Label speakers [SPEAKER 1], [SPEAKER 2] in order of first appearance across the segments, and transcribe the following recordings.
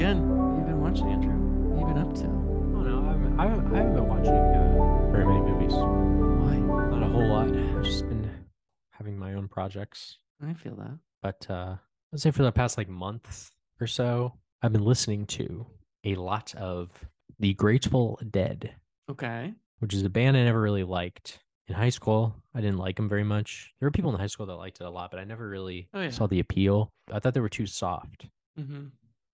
[SPEAKER 1] again. What have you been watching, Andrew? What have you been up to?
[SPEAKER 2] Oh no, I haven't, I haven't, I haven't been watching uh, very many movies.
[SPEAKER 1] Why?
[SPEAKER 2] Not a whole lot. I've just been having my own projects.
[SPEAKER 1] I feel that.
[SPEAKER 2] But uh, let's say for the past like month or so, I've been listening to a lot of the Grateful Dead,
[SPEAKER 1] Okay.
[SPEAKER 2] which is a band I never really liked. In high school, I didn't like them very much. There were people in high school that liked it a lot, but I never really
[SPEAKER 1] Oh, yeah.
[SPEAKER 2] saw the appeal. I thought they were too soft.
[SPEAKER 1] Mm-hmm.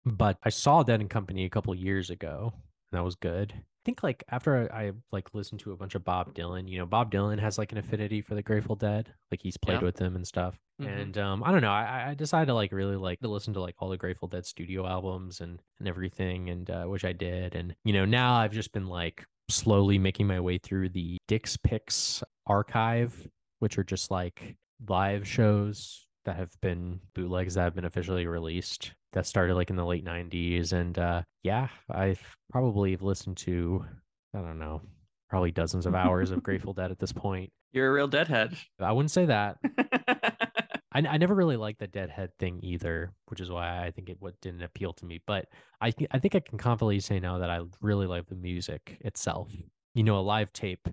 [SPEAKER 2] But I saw Dead and Company a couple years ago, and that was good. I think like after I, I like listened to a bunch of Bob Dylan, you know, Bob Dylan has like an affinity for the Grateful Dead, like he's played
[SPEAKER 1] Yeah.
[SPEAKER 2] with them and stuff.
[SPEAKER 1] Mhm.
[SPEAKER 2] And um, I don't know, I, I decided to like really like to listen to like all the Grateful Dead studio albums and and everything, and uh, which I did. And you know, now I've just been like slowly making my way through the Dick's Picks archive, which are just like live shows that have been bootlegs that have been officially released that started like in the late 90s and uh yeah i've probably have listened to i don't know probably dozens of hours of grateful dead at this point.
[SPEAKER 1] You're a real deadhead.
[SPEAKER 2] i wouldn't say that. I, I never really liked the deadhead thing either which is why i think it what didn't appeal to me but i i think i can confidently say now that i really like the music itself. You know a live tape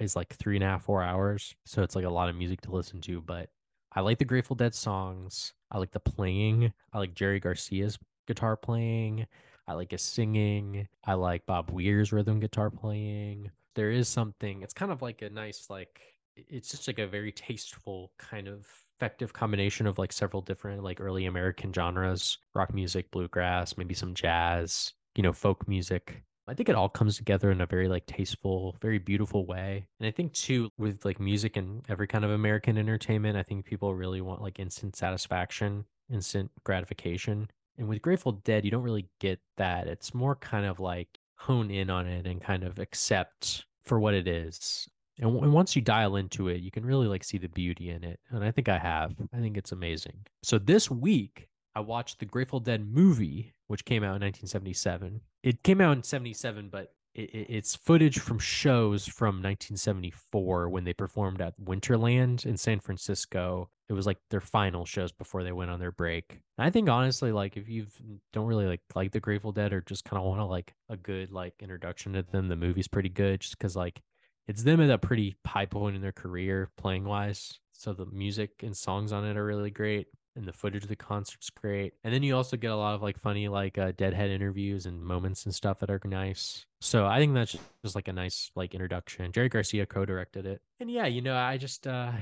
[SPEAKER 2] is like three and a half four hours so it's like a lot of music to listen to but i like the grateful dead songs i like the playing i like jerry garcia's guitar playing i like his singing i like bob weir's rhythm guitar playing. There is something it's kind of like a nice like it's just like a very tasteful kind of effective combination of like several different like early american genres rock music bluegrass maybe some jazz you know folk music I think it all comes together in a very like tasteful, very beautiful way. And I think too with like music and every kind of American entertainment, I think people really want like instant satisfaction, instant gratification. And with Grateful Dead, you don't really get that. It's more kind of like hone in on it and kind of accept for what it is. And, w- and once you dial into it, you can really like see the beauty in it. And I think I have. I think it's amazing. So this week, I watched the Grateful Dead movie, which came out in 1977. It came out in 77, but it, it- it's footage from shows from 1974 when they performed at Winterland in San Francisco. It was like their final shows before they went on their break. And I think honestly, like if you don't really like like the Grateful Dead or just kind of want to like a good like introduction to them, the movie's pretty good just because like it's them at a pretty high point in their career playing wise. So the music and songs on it are really great and the footage of the concert's great. And then you also get a lot of like funny like uh, deadhead interviews and moments and stuff that are nice. So I think that's just like a nice like introduction. Jerry Garcia co-directed it. And yeah, you know, I just uh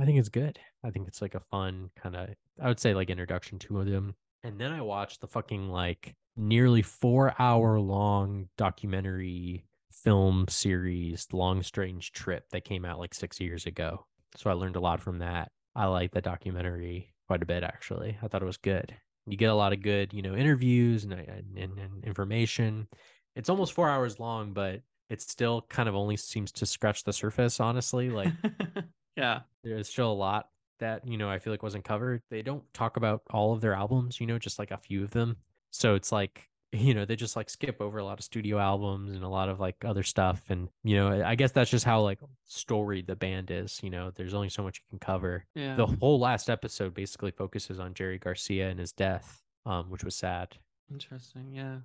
[SPEAKER 2] I think it's good. I think it's like a fun kind of I would say like introduction to them. And then I watched the fucking like nearly 4 hour long documentary film series Long Strange Trip that came out like 6 years ago. So I learned a lot from that. I like the documentary quite a bit actually. I thought it was good. You get a lot of good, you know, interviews and, and, and, and information. It's almost four hours long, but it still kind of only seems to scratch the surface, honestly. Like
[SPEAKER 1] yeah.
[SPEAKER 2] there's still a lot that, you know, I feel like wasn't covered. They don't talk about all of their albums, you know, just like a few of them. So it's like, you know, they just like skip over a lot of studio albums and a lot of like other stuff. And, you know, I guess that's just how like storied the band is, you know, there's only so much you can cover
[SPEAKER 1] Yeah.
[SPEAKER 2] the whole last episode basically focuses on Jerry Garcia and his death, um, which was sad.
[SPEAKER 1] Interesting. Yeah.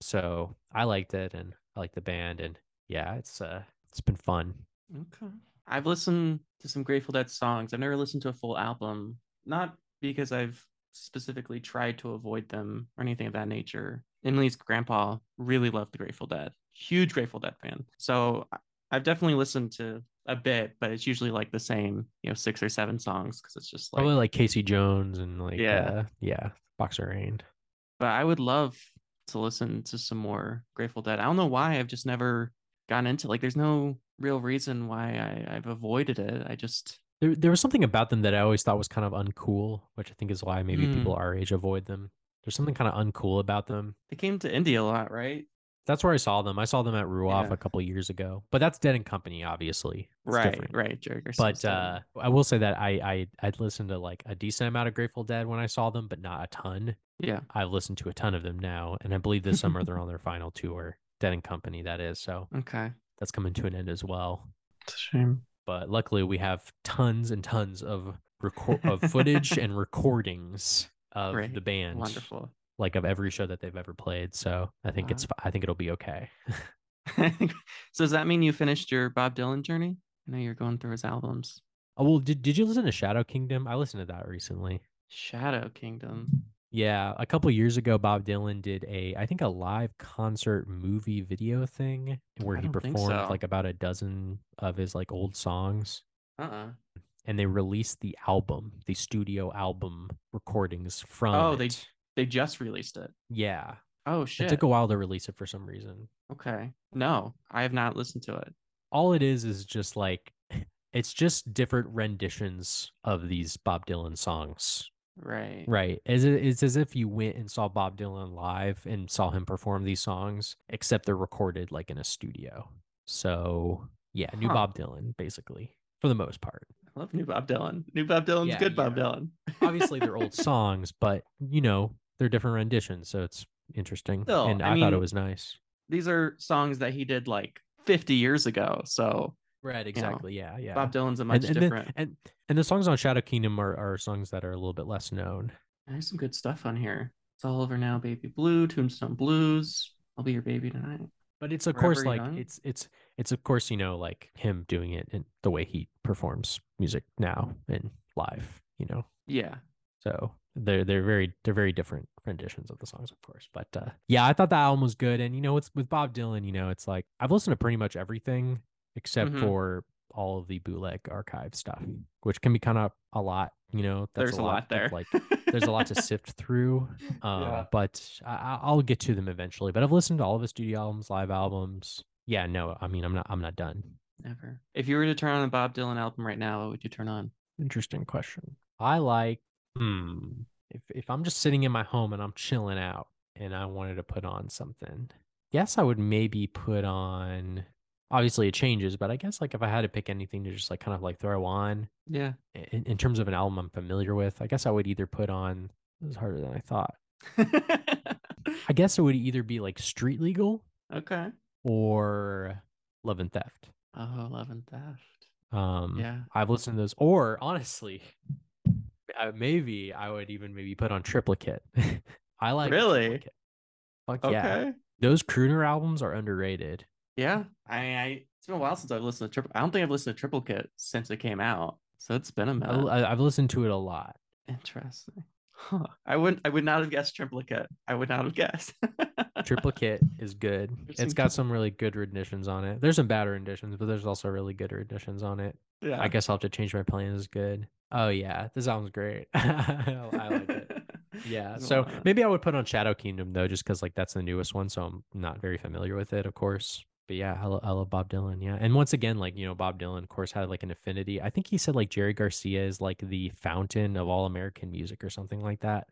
[SPEAKER 2] So I liked it and I like the band and yeah, it's uh it's been fun.
[SPEAKER 1] Okay. I've listened to some Grateful Dead songs. I've never listened to a full album, not because I've specifically tried to avoid them or anything of that nature. Emily's grandpa really loved the Grateful Dead, huge Grateful Dead fan. So I've definitely listened to a bit, but it's usually like the same, you know, six or seven songs because it's just like.
[SPEAKER 2] Probably like Casey Jones and like
[SPEAKER 1] Yeah.
[SPEAKER 2] uh, yeah, Box of Rain.
[SPEAKER 1] But I would love to listen to some more Grateful Dead. I don't know why I've just never gotten into like. There's no real reason why I, I've avoided it. I just
[SPEAKER 2] There there was something about them that I always thought was kind of uncool, which I think is why maybe
[SPEAKER 1] Mm.
[SPEAKER 2] people our age avoid them. There's something kind of uncool about them.
[SPEAKER 1] they came to Indiana a lot, right?
[SPEAKER 2] That's where I saw them. I saw them at Ruoff
[SPEAKER 1] Yeah.
[SPEAKER 2] a couple years ago. But that's Dead and Company, obviously. It's
[SPEAKER 1] right,
[SPEAKER 2] different.
[SPEAKER 1] right. Jerry
[SPEAKER 2] but uh i will say that i i i'd listened to like a decent amount of grateful dead when i saw them but not a ton
[SPEAKER 1] yeah,
[SPEAKER 2] i've listened to a ton of them now and i believe this summer they're on their final tour dead and company that is so
[SPEAKER 1] okay.
[SPEAKER 2] that's coming to an end as well
[SPEAKER 1] It's a shame.
[SPEAKER 2] but luckily we have tons and tons of record of footage and recordings of
[SPEAKER 1] Great.
[SPEAKER 2] the band
[SPEAKER 1] Wonderful.
[SPEAKER 2] like of every show that they've ever played. So I think
[SPEAKER 1] Wow.
[SPEAKER 2] it's I think it'll be okay.
[SPEAKER 1] so does that mean you finished your Bob Dylan journey? I know you're going through his albums.
[SPEAKER 2] Oh well, did did you listen to Shadow Kingdom? I listened to that recently.
[SPEAKER 1] Shadow Kingdom.
[SPEAKER 2] Yeah, a couple years ago, Bob Dylan did a, I think, a live concert movie video thing where he performed
[SPEAKER 1] so.
[SPEAKER 2] like about a dozen of his like old songs,
[SPEAKER 1] Uh-uh.
[SPEAKER 2] And they released the album, the studio album recordings from.
[SPEAKER 1] Oh, they
[SPEAKER 2] it.
[SPEAKER 1] they just released it.
[SPEAKER 2] yeah.
[SPEAKER 1] Oh shit.
[SPEAKER 2] It took a while to release it for some reason.
[SPEAKER 1] okay. No, I have not listened to it.
[SPEAKER 2] All it is is just like, it's just different renditions of these Bob Dylan songs
[SPEAKER 1] Right.
[SPEAKER 2] Right. As it, it's as if you went and saw Bob Dylan live and saw him perform these songs, except they're recorded like in a studio. So yeah, new
[SPEAKER 1] Huh.
[SPEAKER 2] Bob Dylan, basically, for the most part.
[SPEAKER 1] I love new Bob Dylan. New Bob Dylan's
[SPEAKER 2] Yeah,
[SPEAKER 1] good Bob. Dylan.
[SPEAKER 2] Obviously they're old songs, but you know, they're different renditions, so it's interesting.
[SPEAKER 1] Still,
[SPEAKER 2] and
[SPEAKER 1] I
[SPEAKER 2] I, thought it was nice.
[SPEAKER 1] These are songs that he did like 50 years ago. So
[SPEAKER 2] Right, exactly. yeah, yeah.
[SPEAKER 1] Bob Dylan's a much
[SPEAKER 2] and, and,
[SPEAKER 1] different.
[SPEAKER 2] The, and and the songs on Shadow Kingdom are, are songs that are a little bit less known.
[SPEAKER 1] There's some good stuff on here. It's all over now, baby blue, Tombstone Blues. I'll be your baby tonight.
[SPEAKER 2] But it's of course like it's it's it's of course you know like him doing it in the way he performs music now and live, you know.
[SPEAKER 1] Yeah.
[SPEAKER 2] So they're they're very they're very different renditions of the songs, of course. But uh, yeah, I thought the album was good, and you know, it's with Bob Dylan. You know, it's like I've listened to pretty much everything except
[SPEAKER 1] Mhm.
[SPEAKER 2] for all of the bootleg archive stuff, which can be kind of a lot. You know, that's
[SPEAKER 1] There's a lot
[SPEAKER 2] of,
[SPEAKER 1] there.
[SPEAKER 2] Like there's a lot to sift through. Um,
[SPEAKER 1] Yeah.
[SPEAKER 2] But I, I- I'll get to them eventually. But I've listened to all of his studio albums, live albums. Yeah, no, I mean, I'm not I'm not done.
[SPEAKER 1] Never. If you were to turn on a Bob Dylan album right now, what would you turn on?
[SPEAKER 2] Interesting question. I like hmm. If if I'm just sitting in my home and I'm chilling out and I wanted to put on something, yes, I would maybe put on obviously it changes, but I guess like if I had to pick anything to just like kind of like throw on
[SPEAKER 1] Yeah.
[SPEAKER 2] in, in terms of an album I'm familiar with, I guess I would either put on this is harder than I thought. I guess it would either be like Street Legal
[SPEAKER 1] okay.
[SPEAKER 2] or Love and Theft.
[SPEAKER 1] Oh, Love and Theft.
[SPEAKER 2] Um
[SPEAKER 1] Yeah.
[SPEAKER 2] I've listened to those or honestly uh, maybe I would even maybe put on Triplicate. I like
[SPEAKER 1] Really?
[SPEAKER 2] Triplicate. Fuck
[SPEAKER 1] Okay.
[SPEAKER 2] yeah. Those crooner albums are underrated.
[SPEAKER 1] Yeah. I, I it's been a while since I've listened to Triple. I don't think I've listened to Triplicate since it came out. So it's been a
[SPEAKER 2] oh,
[SPEAKER 1] minute.
[SPEAKER 2] I- I've listened to it a lot.
[SPEAKER 1] Interesting. Huh. I wouldn't. I would not have guessed Triplicate. I would not have guessed.
[SPEAKER 2] Triplicate is good.
[SPEAKER 1] There's
[SPEAKER 2] It's
[SPEAKER 1] some
[SPEAKER 2] got
[SPEAKER 1] good-
[SPEAKER 2] some really good renditions on it. There's some bad renditions, but there's also really good renditions on it.
[SPEAKER 1] yeah.
[SPEAKER 2] I guess I'll have to change my plans. Good. Oh yeah, this sounds great. I like it. Yeah. So maybe I would put on Shadow Kingdom though, just because like that's the newest one, so I'm not very familiar with it, of course. But yeah, I, lo- I love Bob Dylan. Yeah, and once again, like you know, Bob Dylan, of course, had like an affinity. I think he said like Jerry Garcia is like the fountain of all American music or something like that.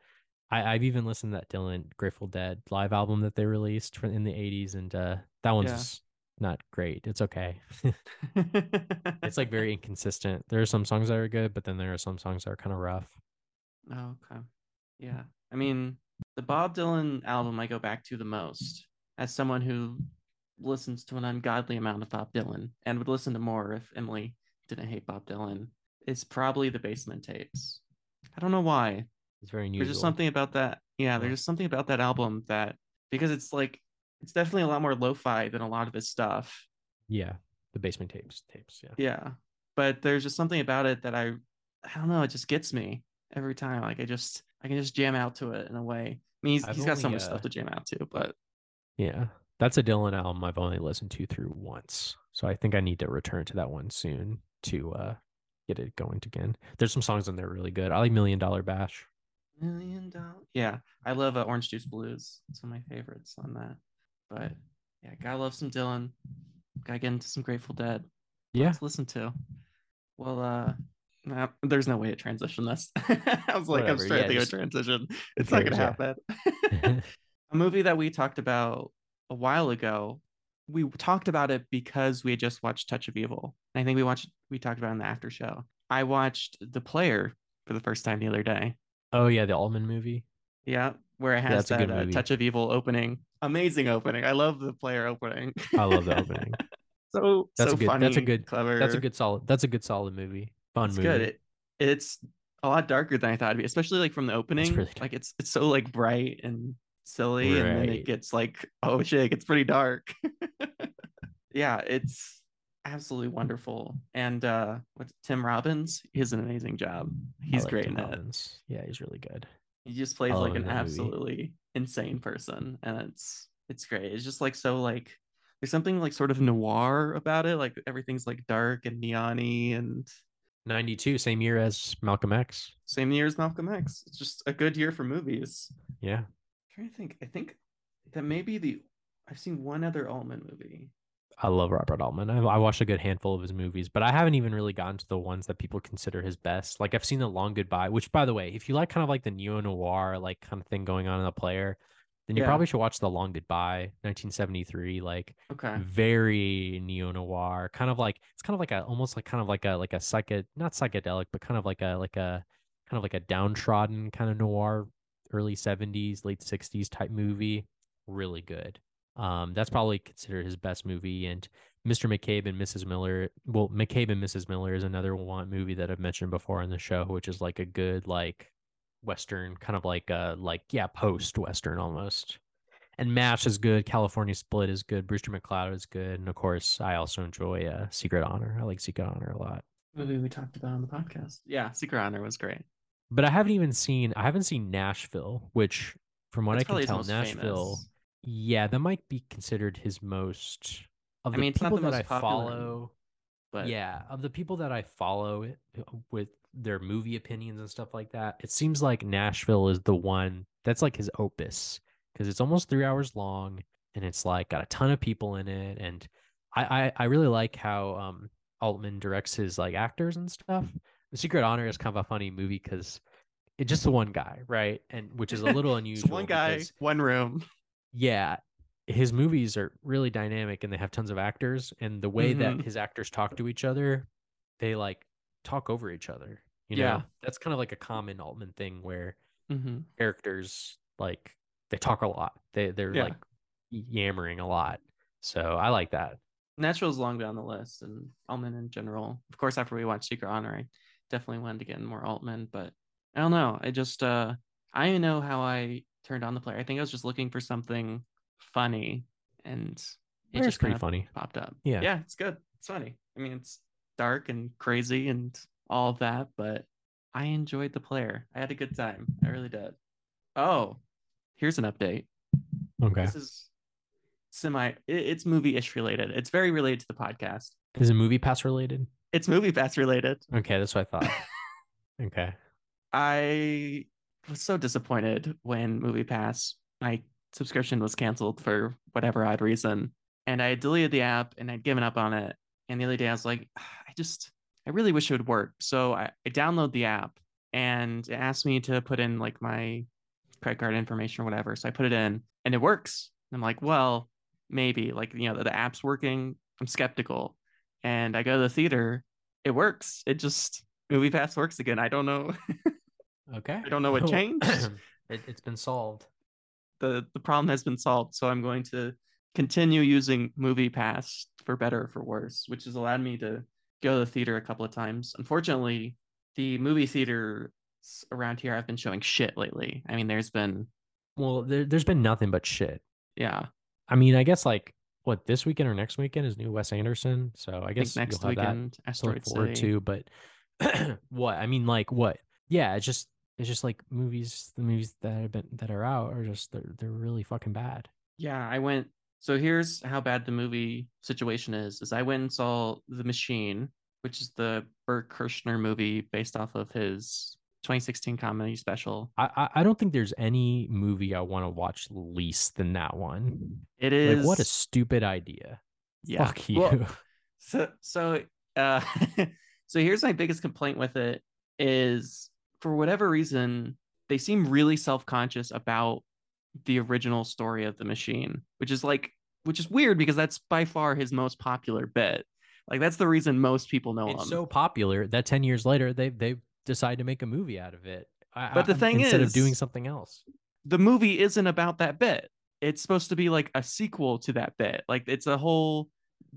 [SPEAKER 2] I, I've even listened to that Dylan Grateful Dead live album that they released in the '80s, and uh, that one's
[SPEAKER 1] Yeah.
[SPEAKER 2] not great. It's okay. it's like very inconsistent. There are some songs that are good, but then there are some songs that are kind of rough.
[SPEAKER 1] Oh, okay. Yeah. I mean, the Bob Dylan album I go back to the most as someone who listens to an ungodly amount of Bob Dylan and would listen to more if Emily didn't hate Bob Dylan is probably the Basement Tapes. I don't know why.
[SPEAKER 2] It's very unusual.
[SPEAKER 1] There's just something about that. Yeah, there's just something about that album that because it's like it's definitely a lot more lo-fi than a lot of his stuff.
[SPEAKER 2] Yeah, the basement tapes, tapes. Yeah.
[SPEAKER 1] Yeah. But there's just something about it that I I don't know, it just gets me every time. Like I just I can just jam out to it in a way. I mean he's,
[SPEAKER 2] I've
[SPEAKER 1] he's got so much
[SPEAKER 2] uh,
[SPEAKER 1] stuff to jam out to, but
[SPEAKER 2] Yeah, that's a Dylan album I've only listened to through once, so I think I need to return to that one soon to uh get it going again. There's some songs in there really good. I like Million Dollar Bash.
[SPEAKER 1] million dollar yeah. I love uh, Orange Juice Blues. It's one of my favorites on that. But yeah, gotta love some Dylan. Gotta get into some Grateful Dead.
[SPEAKER 2] Yeah,
[SPEAKER 1] Let's listen to. Well, uh, nah, there's no way to transition this. I was like,
[SPEAKER 2] Whatever,
[SPEAKER 1] I'm trying
[SPEAKER 2] yeah,
[SPEAKER 1] to
[SPEAKER 2] just-
[SPEAKER 1] transition. It's
[SPEAKER 2] Who
[SPEAKER 1] not gonna
[SPEAKER 2] cares,
[SPEAKER 1] happen. a movie that we talked about a while ago. We talked about it because we had just watched Touch of Evil. And I think we watched we talked about it in the after show. I watched The Player for the first time the other day.
[SPEAKER 2] oh yeah, the Altman movie.
[SPEAKER 1] Yeah, where it has
[SPEAKER 2] a
[SPEAKER 1] that uh. Touch of Evil opening. Amazing opening. I love the Player opening.
[SPEAKER 2] I love the opening.
[SPEAKER 1] so
[SPEAKER 2] That's
[SPEAKER 1] so
[SPEAKER 2] a good-
[SPEAKER 1] funny.
[SPEAKER 2] that's a good-
[SPEAKER 1] clever.
[SPEAKER 2] That's a good solid. That's a good solid movie. Fun
[SPEAKER 1] it's
[SPEAKER 2] movie.
[SPEAKER 1] good. It, it's a lot darker than I thought it'd be, especially like from the opening.
[SPEAKER 2] really
[SPEAKER 1] like it's it's so like bright and silly, and then it gets like oh shit, it gets pretty dark. yeah, it's absolutely wonderful. And uh what's Tim Robbins? He has an amazing job. He's
[SPEAKER 2] like
[SPEAKER 1] great
[SPEAKER 2] Tim
[SPEAKER 1] in it.
[SPEAKER 2] Yeah, he's really good.
[SPEAKER 1] He just plays like an
[SPEAKER 2] movie.
[SPEAKER 1] absolutely insane person, and it's it's great. It's just like so like there's something like sort of noir about it. Like everything's like dark and neon-y and
[SPEAKER 2] 92, same year as Malcolm X.
[SPEAKER 1] same year as Malcolm X. It's just a good year for movies.
[SPEAKER 2] Yeah.
[SPEAKER 1] Trying to think. I think that maybe the I've seen one other Altman movie.
[SPEAKER 2] I love Robert Altman. I, I watched a good handful of his movies, but I haven't even really gotten to the ones that people consider his best. Like I've seen The Long Goodbye, which by the way, if you like kind of like the neo noir like kind of thing going on in the player, then you
[SPEAKER 1] Yeah.
[SPEAKER 2] probably should watch The Long Goodbye, 1973. Like
[SPEAKER 1] Okay.
[SPEAKER 2] very neo noir, kind of like it's kind of like a almost like kind of like a like a psycho not psychedelic, but kind of like a like a kind of like a downtrodden kind of noir, early 70s, late 60s type movie. Really good. Um, that's probably considered his best movie. And Mr. McCabe and Mrs. Miller. Well, McCabe and Mrs. Miller is another one movie that I've mentioned before on the show, which is like a good like western, kind of like uh like yeah, post western almost. And MASH is good. California Split is good. Brewster McCloud is good. And of course, I also enjoy uh, Secret Honor. I like Secret Honor a lot.
[SPEAKER 1] Movie we talked about on the podcast. Yeah, Secret Honor was great.
[SPEAKER 2] But I haven't even seen. I haven't seen Nashville, which, from what
[SPEAKER 1] That's
[SPEAKER 2] I can tell, Nashville.
[SPEAKER 1] famous.
[SPEAKER 2] Yeah, that might be considered his most. Of
[SPEAKER 1] I
[SPEAKER 2] the
[SPEAKER 1] mean, it's not
[SPEAKER 2] people
[SPEAKER 1] the
[SPEAKER 2] that
[SPEAKER 1] most
[SPEAKER 2] I
[SPEAKER 1] popular,
[SPEAKER 2] follow.
[SPEAKER 1] But
[SPEAKER 2] yeah, of the people that I follow it- with their movie opinions and stuff like that, it seems like Nashville is the one that's like his opus because it's almost three hours long and it's like got a ton of people in it. And I, I, I really like how um, Altman directs his like actors and stuff. The Secret Honor is kind of a funny movie because it's just the one guy, right? And which is a little
[SPEAKER 1] Just
[SPEAKER 2] unusual.
[SPEAKER 1] one guy, one room.
[SPEAKER 2] yeah his movies are really dynamic and they have tons of actors and the way that
[SPEAKER 1] Mhm.
[SPEAKER 2] his actors talk to each other they like talk over each other you know
[SPEAKER 1] Yeah.
[SPEAKER 2] that's kind of like a common altman thing where
[SPEAKER 1] hmm
[SPEAKER 2] characters like they talk a lot they they're
[SPEAKER 1] Yeah.
[SPEAKER 2] like yammering a lot so i like that
[SPEAKER 1] Nashville's long been on the list, and Altman in general. Of course, after we watched Secret Honor, I definitely wanted to get in more Altman, but I don't know. I just uh I don't know how I turned on the player. I think I was just looking for something funny, and it just
[SPEAKER 2] pretty funny
[SPEAKER 1] popped up.
[SPEAKER 2] Yeah.
[SPEAKER 1] yeah, it's good. It's funny. I mean, it's dark and crazy and all that, but I enjoyed the player. I had a good time. I really did. Oh, here's an update.
[SPEAKER 2] okay
[SPEAKER 1] This is semi. it- It's movie-ish related. It's very related to the podcast.
[SPEAKER 2] is it movie pass related
[SPEAKER 1] It's movie pass related.
[SPEAKER 2] okay that's what i thought okay
[SPEAKER 1] I was so disappointed when Movie Pass my subscription was canceled for whatever odd reason, and I had deleted the app and I'd given up on it. And the other day I was like, ah, I just, I really wish it would work. So I, I download the app and it asked me to put in like my credit card information or whatever. So I put it in and it works. And I'm like, well, maybe like you know the, the app's working. I'm skeptical, and I go to the theater. It works. It just Movie Pass works again. I don't know.
[SPEAKER 2] okay
[SPEAKER 1] I don't know what changed.
[SPEAKER 2] it, it's been solved
[SPEAKER 1] the the problem has been solved. So I'm going to continue using Movie Pass for better or for worse, which has allowed me to go to the theater a couple of times. Unfortunately, the movie theater around here have been showing shit lately. I mean, there's been
[SPEAKER 2] well there, there's been nothing but shit
[SPEAKER 1] yeah,
[SPEAKER 2] I mean, I guess like what this weekend or next weekend is new Wes Anderson. So I
[SPEAKER 1] I
[SPEAKER 2] guess
[SPEAKER 1] think next
[SPEAKER 2] you'll have that
[SPEAKER 1] weekend
[SPEAKER 2] to
[SPEAKER 1] Asteroid
[SPEAKER 2] look forward
[SPEAKER 1] City.
[SPEAKER 2] to. But what I mean, like what? Yeah, it's just it's just like movies. The movies that have been that are out are just they're they're really fucking bad.
[SPEAKER 1] Yeah, I went. So here's how bad the movie situation is: is I went and saw The Machine, which is the Bert Kreischer movie based off of his 2016 comedy special.
[SPEAKER 2] I I, I don't think there's any movie I want to watch least than that one.
[SPEAKER 1] It is
[SPEAKER 2] Like what a stupid idea.
[SPEAKER 1] yeah.
[SPEAKER 2] Fuck you.
[SPEAKER 1] Well, so so uh so here's my biggest complaint with it is for whatever reason they seem really self-conscious about the original story of the machine which is like which is weird because that's by far his most popular bit like that's the reason most people know
[SPEAKER 2] it's
[SPEAKER 1] him
[SPEAKER 2] so popular that 10 years later they they decide to make a movie out of it. I-
[SPEAKER 1] But the thing
[SPEAKER 2] instead
[SPEAKER 1] is-
[SPEAKER 2] of doing something else.
[SPEAKER 1] the movie isn't about that bit. It's supposed to be like a sequel to that bit. Like it's a whole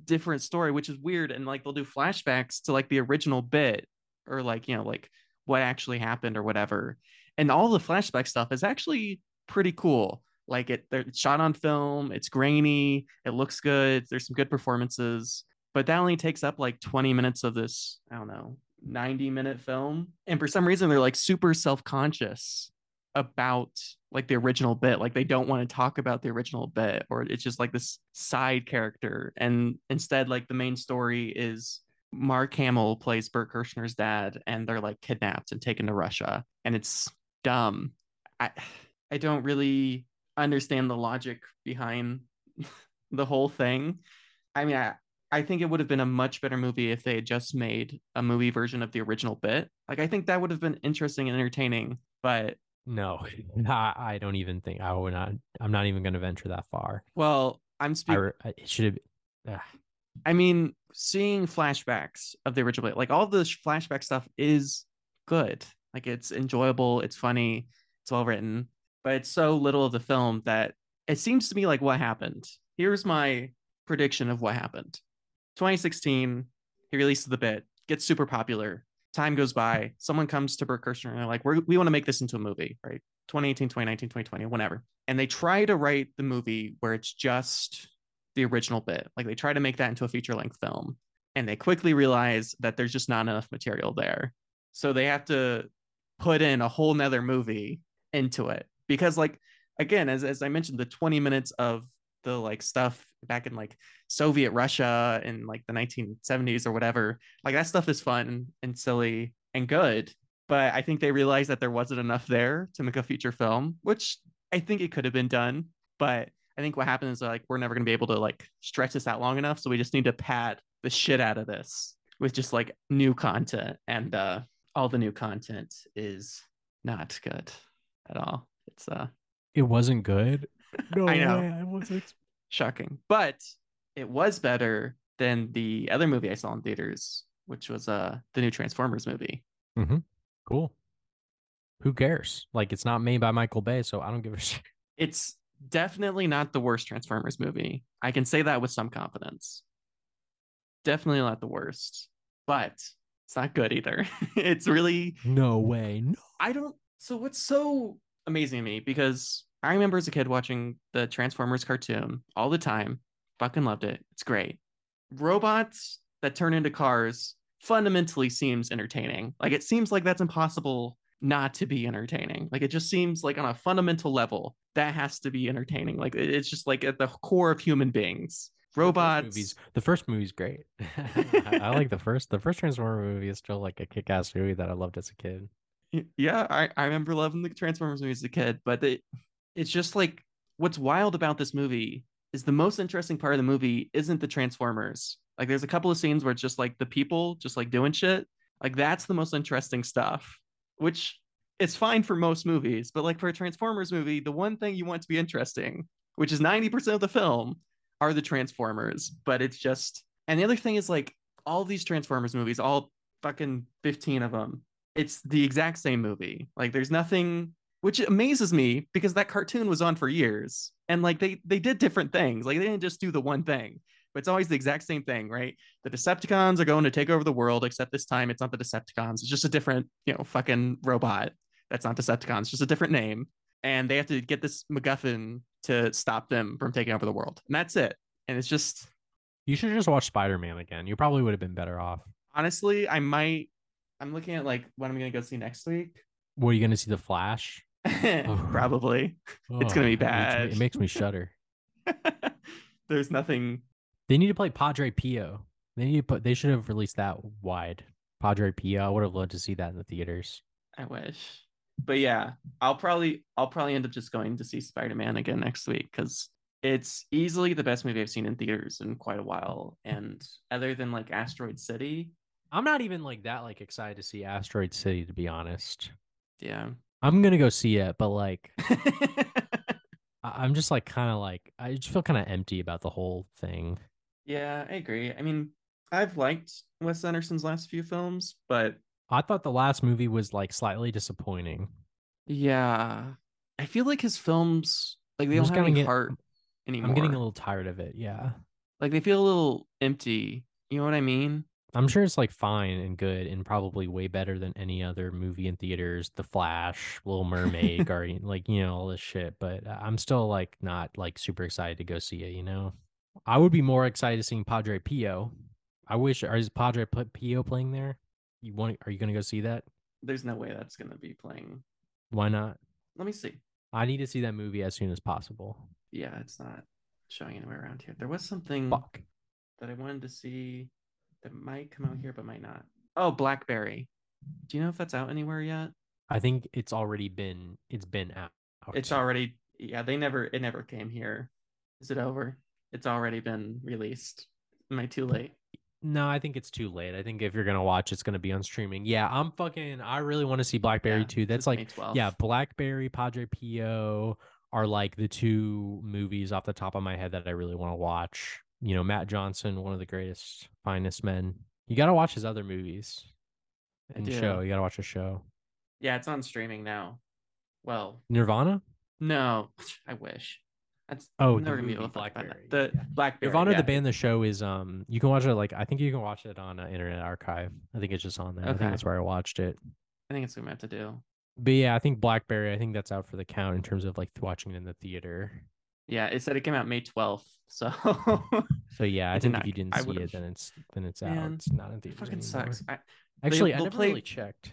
[SPEAKER 1] different story, which is weird. And like they'll do flashbacks to like the original bit or like, you know, like what actually happened or whatever. And all the flashback stuff is actually pretty cool. Like it, they're shot on film. It's grainy. It looks good. There's some good performances, but that only takes up like 20 minutes of this. I don't know, 90 minute film. And for some reason, they're like super self conscious about like the original bit. Like they don't want to talk about the original bit, or it's just like this side character. And instead, like the main story is Mark Hamill plays Bert Kreischer's dad, and they're like kidnapped and taken to Russia. And it's dumb. I I don't really understand the logic behind the whole thing. I mean, I, I think it would have been a much better movie if they had just made a movie version of the original bit. Like, I think that would have been interesting and entertaining. But
[SPEAKER 2] no, I don't even think I would not. I'm not even going to venture that far.
[SPEAKER 1] Well, I'm speaking.
[SPEAKER 2] It should have.
[SPEAKER 1] I mean, seeing flashbacks of the original like all the flashback stuff is good. Like it's enjoyable, it's funny, it's well written, but it's so little of the film that it seems to me like what happened. Here's my prediction of what happened. 2016, he releases the bit, gets super popular. Time goes by, someone comes to Bert Kreischer and they're like, we want to make this into a movie, right? 2018, 2019, 2020, whenever. And they try to write the movie where it's just the original bit. Like they try to make that into a feature length film. And they quickly realize that there's just not enough material there. So they have to put in a whole nother movie into it. Because like again, as, as I mentioned, the 20 minutes of the like stuff back in like Soviet Russia in like the 1970s or whatever, like that stuff is fun and silly and good. But I think they realized that there wasn't enough there to make a feature film, which I think it could have been done. But I think what happens is like we're never gonna be able to like stretch this out long enough. So we just need to pad the shit out of this with just like new content. And uh all the new content is not good at all. It's uh
[SPEAKER 2] it wasn't good.
[SPEAKER 1] No I know. Way, I wasn't shocking. But it was better than the other movie I saw in theaters, which was uh the new Transformers movie.
[SPEAKER 2] Mm-hmm. Cool. Who cares? Like it's not made by Michael Bay, so I don't give a shit.
[SPEAKER 1] It's definitely not the worst Transformers movie. I can say that with some confidence. Definitely not the worst, but it's not good either. it's really
[SPEAKER 2] no way. No.
[SPEAKER 1] I don't. So what's so amazing to me because I remember as a kid watching the Transformers cartoon all the time. Fucking loved it. It's great. Robots that turn into cars fundamentally seems entertaining. Like it seems like that's impossible not to be entertaining. Like it just seems like on a fundamental level that has to be entertaining. Like it's just like at the core of human beings. Robots.
[SPEAKER 2] The first movie's, the first movie's great. I, I, like the first. The first Transformer movie is still like a kick-ass movie that I loved as a kid.
[SPEAKER 1] Yeah, I, I remember loving the Transformers movie as a kid, but it, it's just like what's wild about this movie is the most interesting part of the movie isn't the Transformers. Like there's a couple of scenes where it's just like the people just like doing shit. Like that's the most interesting stuff which is fine for most movies, but like for a Transformers movie, the one thing you want to be interesting, which is 90% of the film, are the Transformers. But it's just, and the other thing is like all these Transformers movies, all fucking 15 of them, it's the exact same movie. Like there's nothing which amazes me because that cartoon was on for years and like they they did different things like they didn't just do the one thing but it's always the exact same thing, right? The Decepticons are going to take over the world, except this time it's not the Decepticons. It's just a different, you know, fucking robot. That's not Decepticons, just a different name. And they have to get this MacGuffin to stop them from taking over the world. And that's it. And it's just.
[SPEAKER 2] You should just watch Spider Man again. You probably would have been better off.
[SPEAKER 1] Honestly, I might. I'm looking at like what I'm going to go see next week.
[SPEAKER 2] Are you going to see? The Flash?
[SPEAKER 1] Probably. Oh, it's going to be bad.
[SPEAKER 2] It makes me, it makes me shudder.
[SPEAKER 1] There's nothing
[SPEAKER 2] they need to play Padre Pio. They need to put. They should have released that wide. Padre Pio. I would have loved to see that in the theaters.
[SPEAKER 1] I wish, but yeah, I'll probably I'll probably end up just going to see Spider Man again next week because it's easily the best movie I've seen in theaters in quite a while. And other than like Asteroid City,
[SPEAKER 2] I'm not even like that like excited to see Asteroid City to be honest.
[SPEAKER 1] Yeah,
[SPEAKER 2] I'm gonna go see it, but like. I'm just like kind of like I just feel kind of empty about the whole thing.
[SPEAKER 1] Yeah, I agree. I mean, I've liked Wes Anderson's last few films, but
[SPEAKER 2] I thought the last movie was like slightly disappointing.
[SPEAKER 1] Yeah, I feel like his films like they I'm don't have any get, heart anymore.
[SPEAKER 2] I'm getting a little tired of it. Yeah,
[SPEAKER 1] like they feel a little empty. You know what I mean?
[SPEAKER 2] I'm sure it's like fine and good and probably way better than any other movie in theaters. The Flash, Little Mermaid, Guardian, like you know all this shit. But I'm still like not like super excited to go see it. You know, I would be more excited seeing Padre Pio. I wish. Is Padre Pio playing there? You want? Are you gonna go see that?
[SPEAKER 1] There's no way that's gonna be playing.
[SPEAKER 2] Why not?
[SPEAKER 1] Let me see.
[SPEAKER 2] I need to see that movie as soon as possible.
[SPEAKER 1] Yeah, it's not showing anywhere around here. There was something
[SPEAKER 2] Fuck.
[SPEAKER 1] that I wanted to see that might come out here but might not. Oh, Blackberry. Do you know if that's out anywhere yet?
[SPEAKER 2] I think it's already been it's been out.
[SPEAKER 1] It's already yeah, they never it never came here. Is it over? It's already been released. Am I too late?
[SPEAKER 2] No, I think it's too late. I think if you're gonna watch, it's gonna be on streaming. Yeah, I'm fucking. I really want to see Blackberry
[SPEAKER 1] Yeah,
[SPEAKER 2] too. That's like, yeah, Blackberry, Padre Pio are like the two movies off the top of my head that I really want to watch. You know, Matt Johnson, one of the greatest, finest men. You got to watch his other movies and show. You got to watch the show.
[SPEAKER 1] Yeah, it's on streaming now. Well,
[SPEAKER 2] Nirvana.
[SPEAKER 1] no, I wish. That's
[SPEAKER 2] Oh,
[SPEAKER 1] I'm never gonna be able to
[SPEAKER 2] Blackberry,
[SPEAKER 1] that. The
[SPEAKER 2] yeah.
[SPEAKER 1] Blackberry.
[SPEAKER 2] Nirvana,
[SPEAKER 1] yeah.
[SPEAKER 2] the band, the show is um. You can watch it like I think you can watch it on uh, Internet Archive. I think it's just on there. I
[SPEAKER 1] Okay.
[SPEAKER 2] think that's where I watched it.
[SPEAKER 1] I think it's what we have to do.
[SPEAKER 2] But yeah, I think Blackberry. I think that's out for the count in terms of like watching it in the theater.
[SPEAKER 1] Yeah, it said it came out May 12th. So
[SPEAKER 2] So yeah, I
[SPEAKER 1] I
[SPEAKER 2] think
[SPEAKER 1] not-
[SPEAKER 2] if you didn't
[SPEAKER 1] I
[SPEAKER 2] see
[SPEAKER 1] would've-
[SPEAKER 2] it, then it's then it's out.
[SPEAKER 1] Man,
[SPEAKER 2] It's not in
[SPEAKER 1] it
[SPEAKER 2] theaters
[SPEAKER 1] fucking
[SPEAKER 2] anymore.
[SPEAKER 1] sucks. I,
[SPEAKER 2] Actually, I
[SPEAKER 1] they'll
[SPEAKER 2] never
[SPEAKER 1] play-
[SPEAKER 2] really checked.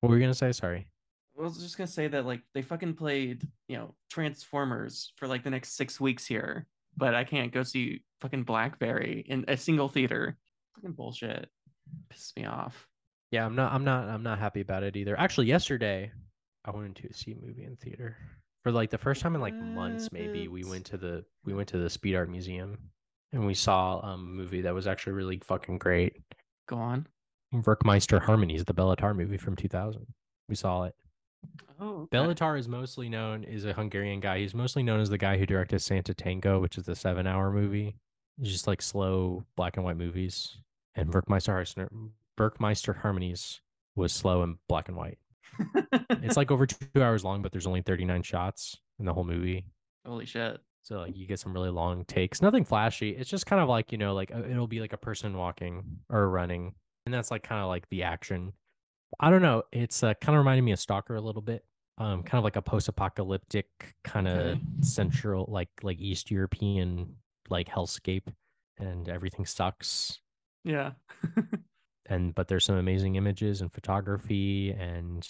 [SPEAKER 2] What were you gonna say? Sorry.
[SPEAKER 1] I was just gonna say that like they fucking played, you know, Transformers for like the next six weeks here, but I can't go see fucking Blackberry in a single theater. Fucking bullshit. Pisses me off.
[SPEAKER 2] Yeah, I'm not. I'm not. I'm not happy about it either. Actually, yesterday I went to see a movie in theater for like the first time in like months. Maybe we went to the we went to the Speed Art Museum and we saw um, a movie that was actually really fucking great.
[SPEAKER 1] Go on.
[SPEAKER 2] Werckmeister Harmonies, the Béla Tarr movie from 2000. We saw it.
[SPEAKER 1] Oh, okay.
[SPEAKER 2] Béla Tarr is mostly known is a Hungarian guy. He's mostly known as the guy who directed Sátántangó, which is the seven hour movie. It's just like slow black and white movies. And Werckmeister Harmonies was slow and black and white. It's like over two hours long, but there's only 39 shots in the whole movie.
[SPEAKER 1] holy shit.
[SPEAKER 2] So like you get some really long takes. Nothing flashy. It's just kind of like, you know, like uh, it'll be like a person walking or running. And that's like kind of like the action. I don't know. It's uh, kind of reminded me of Stalker a little bit. Um, kind of like a post-apocalyptic kind of
[SPEAKER 1] Okay.
[SPEAKER 2] central, like like East European like hellscape, and everything sucks.
[SPEAKER 1] Yeah.
[SPEAKER 2] And but there's some amazing images and photography, and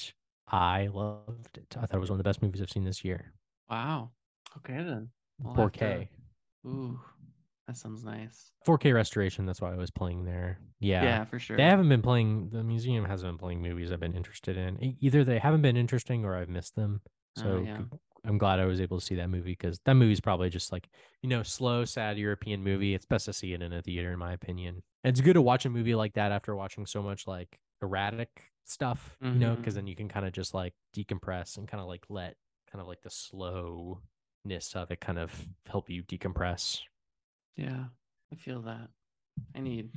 [SPEAKER 2] I loved it. I thought it was one of the best movies I've seen this year.
[SPEAKER 1] wow. Okay then. We'll
[SPEAKER 2] 4K,
[SPEAKER 1] Ooh, that sounds nice.
[SPEAKER 2] 4K restoration. That's why I was playing there.
[SPEAKER 1] Yeah,
[SPEAKER 2] Yeah,
[SPEAKER 1] for sure.
[SPEAKER 2] They haven't been playing. The museum hasn't been playing movies I've been interested in. Either they haven't been interesting or I've missed them.
[SPEAKER 1] Oh,
[SPEAKER 2] So
[SPEAKER 1] yeah.
[SPEAKER 2] I'm glad I was able to see that movie because that movie's probably just like you know slow, sad European movie. It's best to see it in a theater, in my opinion. It's good to watch a movie like that after watching so much like erratic stuff, you know, because
[SPEAKER 1] Mhm.
[SPEAKER 2] then you can kind of just like decompress and kind of like let kind of like the slowness of it kind of help you decompress.
[SPEAKER 1] Yeah, I feel that. I need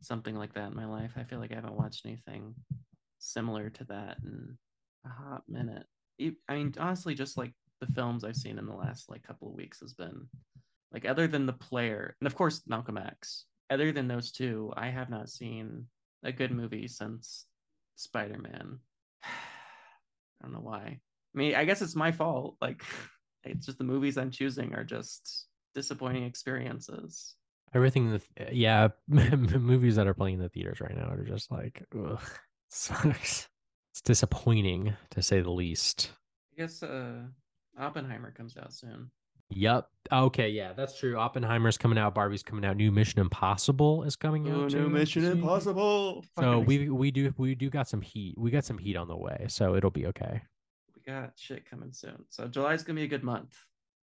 [SPEAKER 1] something like that in my life. I feel like I haven't watched anything similar to that in a hot minute. E- I mean, honestly, just like the films I've seen in the last like couple of weeks has been like other than the player and of course Malcolm X. Other than those two, I have not seen a good movie since Spider-Man. I don't know why. I mean, I guess it's my fault. Like it's just the movies I'm choosing are just disappointing experiences.
[SPEAKER 2] Everything, the th- yeah, movies that are playing in the theaters right now are just like, ugh, sucks. It's disappointing to say the least.
[SPEAKER 1] I guess uh Oppenheimer comes out soon.
[SPEAKER 2] Yep. Okay. Yeah, that's true. Oppenheimer's coming out. Barbie's coming out. New Mission Impossible is coming out. too this week.
[SPEAKER 1] Impossible.
[SPEAKER 2] So
[SPEAKER 1] Fucking
[SPEAKER 2] we we do we do got some heat. We got some heat on the way. So it'll be okay.
[SPEAKER 1] we got shit coming soon. So July's gonna be a good month.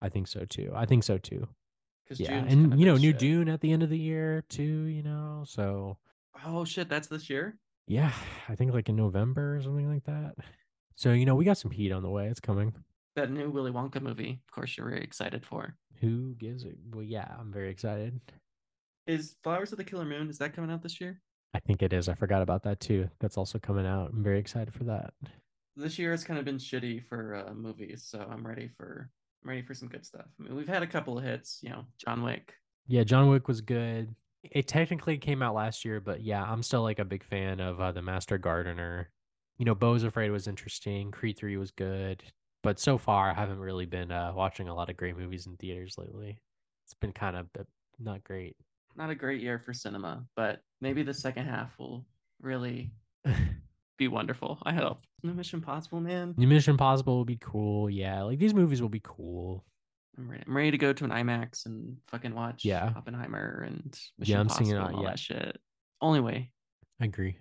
[SPEAKER 2] I think so too. I think so too.
[SPEAKER 1] Because
[SPEAKER 2] Yeah,
[SPEAKER 1] June's
[SPEAKER 2] and you know, new
[SPEAKER 1] shit.
[SPEAKER 2] Dune at the end of the year too. You know, so
[SPEAKER 1] Oh shit, that's this year.
[SPEAKER 2] Yeah, I think like in November or something like that. So you know, we got some heat on the way. It's coming.
[SPEAKER 1] That new Willy Wonka movie. Of course, you're very excited for.
[SPEAKER 2] Who gives it? Well, yeah, I'm very excited.
[SPEAKER 1] Is Flowers of the Killer Moon? Is that coming out this year?
[SPEAKER 2] I think it is. I forgot about that too. That's also coming out. I'm very excited for that.
[SPEAKER 1] This year has kind of been shitty for uh, movies, so I'm ready for I'm ready for some good stuff. I mean, we've had a couple of hits. You know, John Wick.
[SPEAKER 2] Yeah, John Wick was good. It technically came out last year, but yeah, I'm still like a big fan of uh, The Master Gardener. You know, Beau's Afraid was interesting. Creed 3 was good. But so far, I haven't really been uh, watching a lot of great movies in theaters lately. It's been kind of not great.
[SPEAKER 1] Not a great year for cinema, but maybe the second half will really be wonderful. I hope. New Mission Possible, man.
[SPEAKER 2] New Mission Possible will be cool. Yeah, like these movies will be cool.
[SPEAKER 1] I'm ready. I'm ready to go to an IMAX and fucking watch
[SPEAKER 2] yeah.
[SPEAKER 1] Oppenheimer and Mission
[SPEAKER 2] yeah, I'm
[SPEAKER 1] Possible
[SPEAKER 2] seeing it
[SPEAKER 1] and all
[SPEAKER 2] yeah.
[SPEAKER 1] that shit. Only way.
[SPEAKER 2] I agree.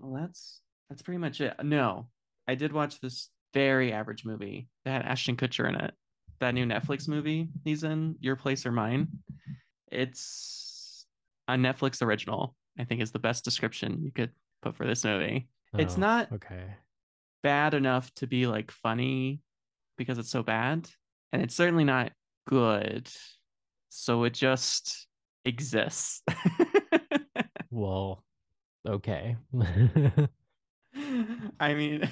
[SPEAKER 1] Well, that's that's pretty much it. No, I did watch this very average movie that had Ashton Kutcher in it. That new Netflix movie he's in, Your Place or Mine. It's a Netflix original. I think is the best description you could put for this movie.
[SPEAKER 2] Oh,
[SPEAKER 1] it's not
[SPEAKER 2] okay.
[SPEAKER 1] bad enough to be like funny because it's so bad, and it's certainly not good. So it just exists.
[SPEAKER 2] well, okay.
[SPEAKER 1] I mean,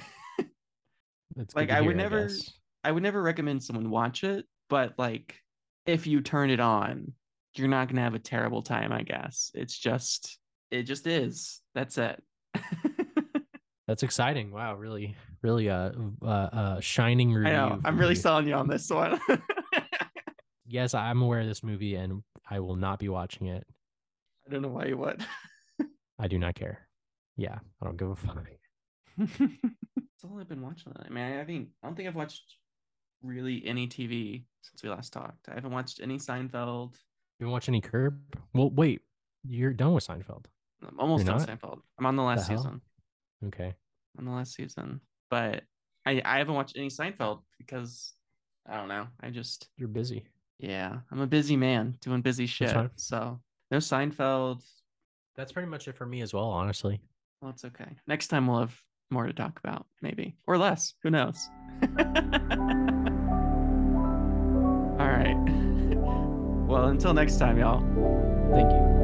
[SPEAKER 2] That's
[SPEAKER 1] like I would never,
[SPEAKER 2] guess.
[SPEAKER 1] I would never recommend someone watch it, but like if you turn it on, you're not gonna have a terrible time. I guess it's just, it just is. That's it.
[SPEAKER 2] That's exciting. Wow, really, really a, uh, uh shining
[SPEAKER 1] I know. I'm really
[SPEAKER 2] you.
[SPEAKER 1] selling you on this one.
[SPEAKER 2] Yes, I'm aware of this movie and I will not be watching it.
[SPEAKER 1] I don't know why you would.
[SPEAKER 2] I do not care. Yeah, I don't give a fuck.
[SPEAKER 1] That's all I've been watching. I mean, I think I don't think I've watched really any TV since we last talked. I haven't watched any Seinfeld.
[SPEAKER 2] You watch any Curb? Well, wait, you're done with Seinfeld.
[SPEAKER 1] I'm almost
[SPEAKER 2] You're
[SPEAKER 1] done
[SPEAKER 2] not?
[SPEAKER 1] Seinfeld. I'm on the last
[SPEAKER 2] hell?
[SPEAKER 1] season.
[SPEAKER 2] Okay.
[SPEAKER 1] On the last season, but I I haven't watched any Seinfeld because I don't know. I just
[SPEAKER 2] You're busy.
[SPEAKER 1] yeah, I'm a busy man doing busy shit. So no Seinfeld.
[SPEAKER 2] That's pretty much it for me as well, honestly.
[SPEAKER 1] Well, it's okay. Next time we'll have more to talk about, maybe or less. Who knows? All right. Well, until next time, y'all.
[SPEAKER 2] Thank you.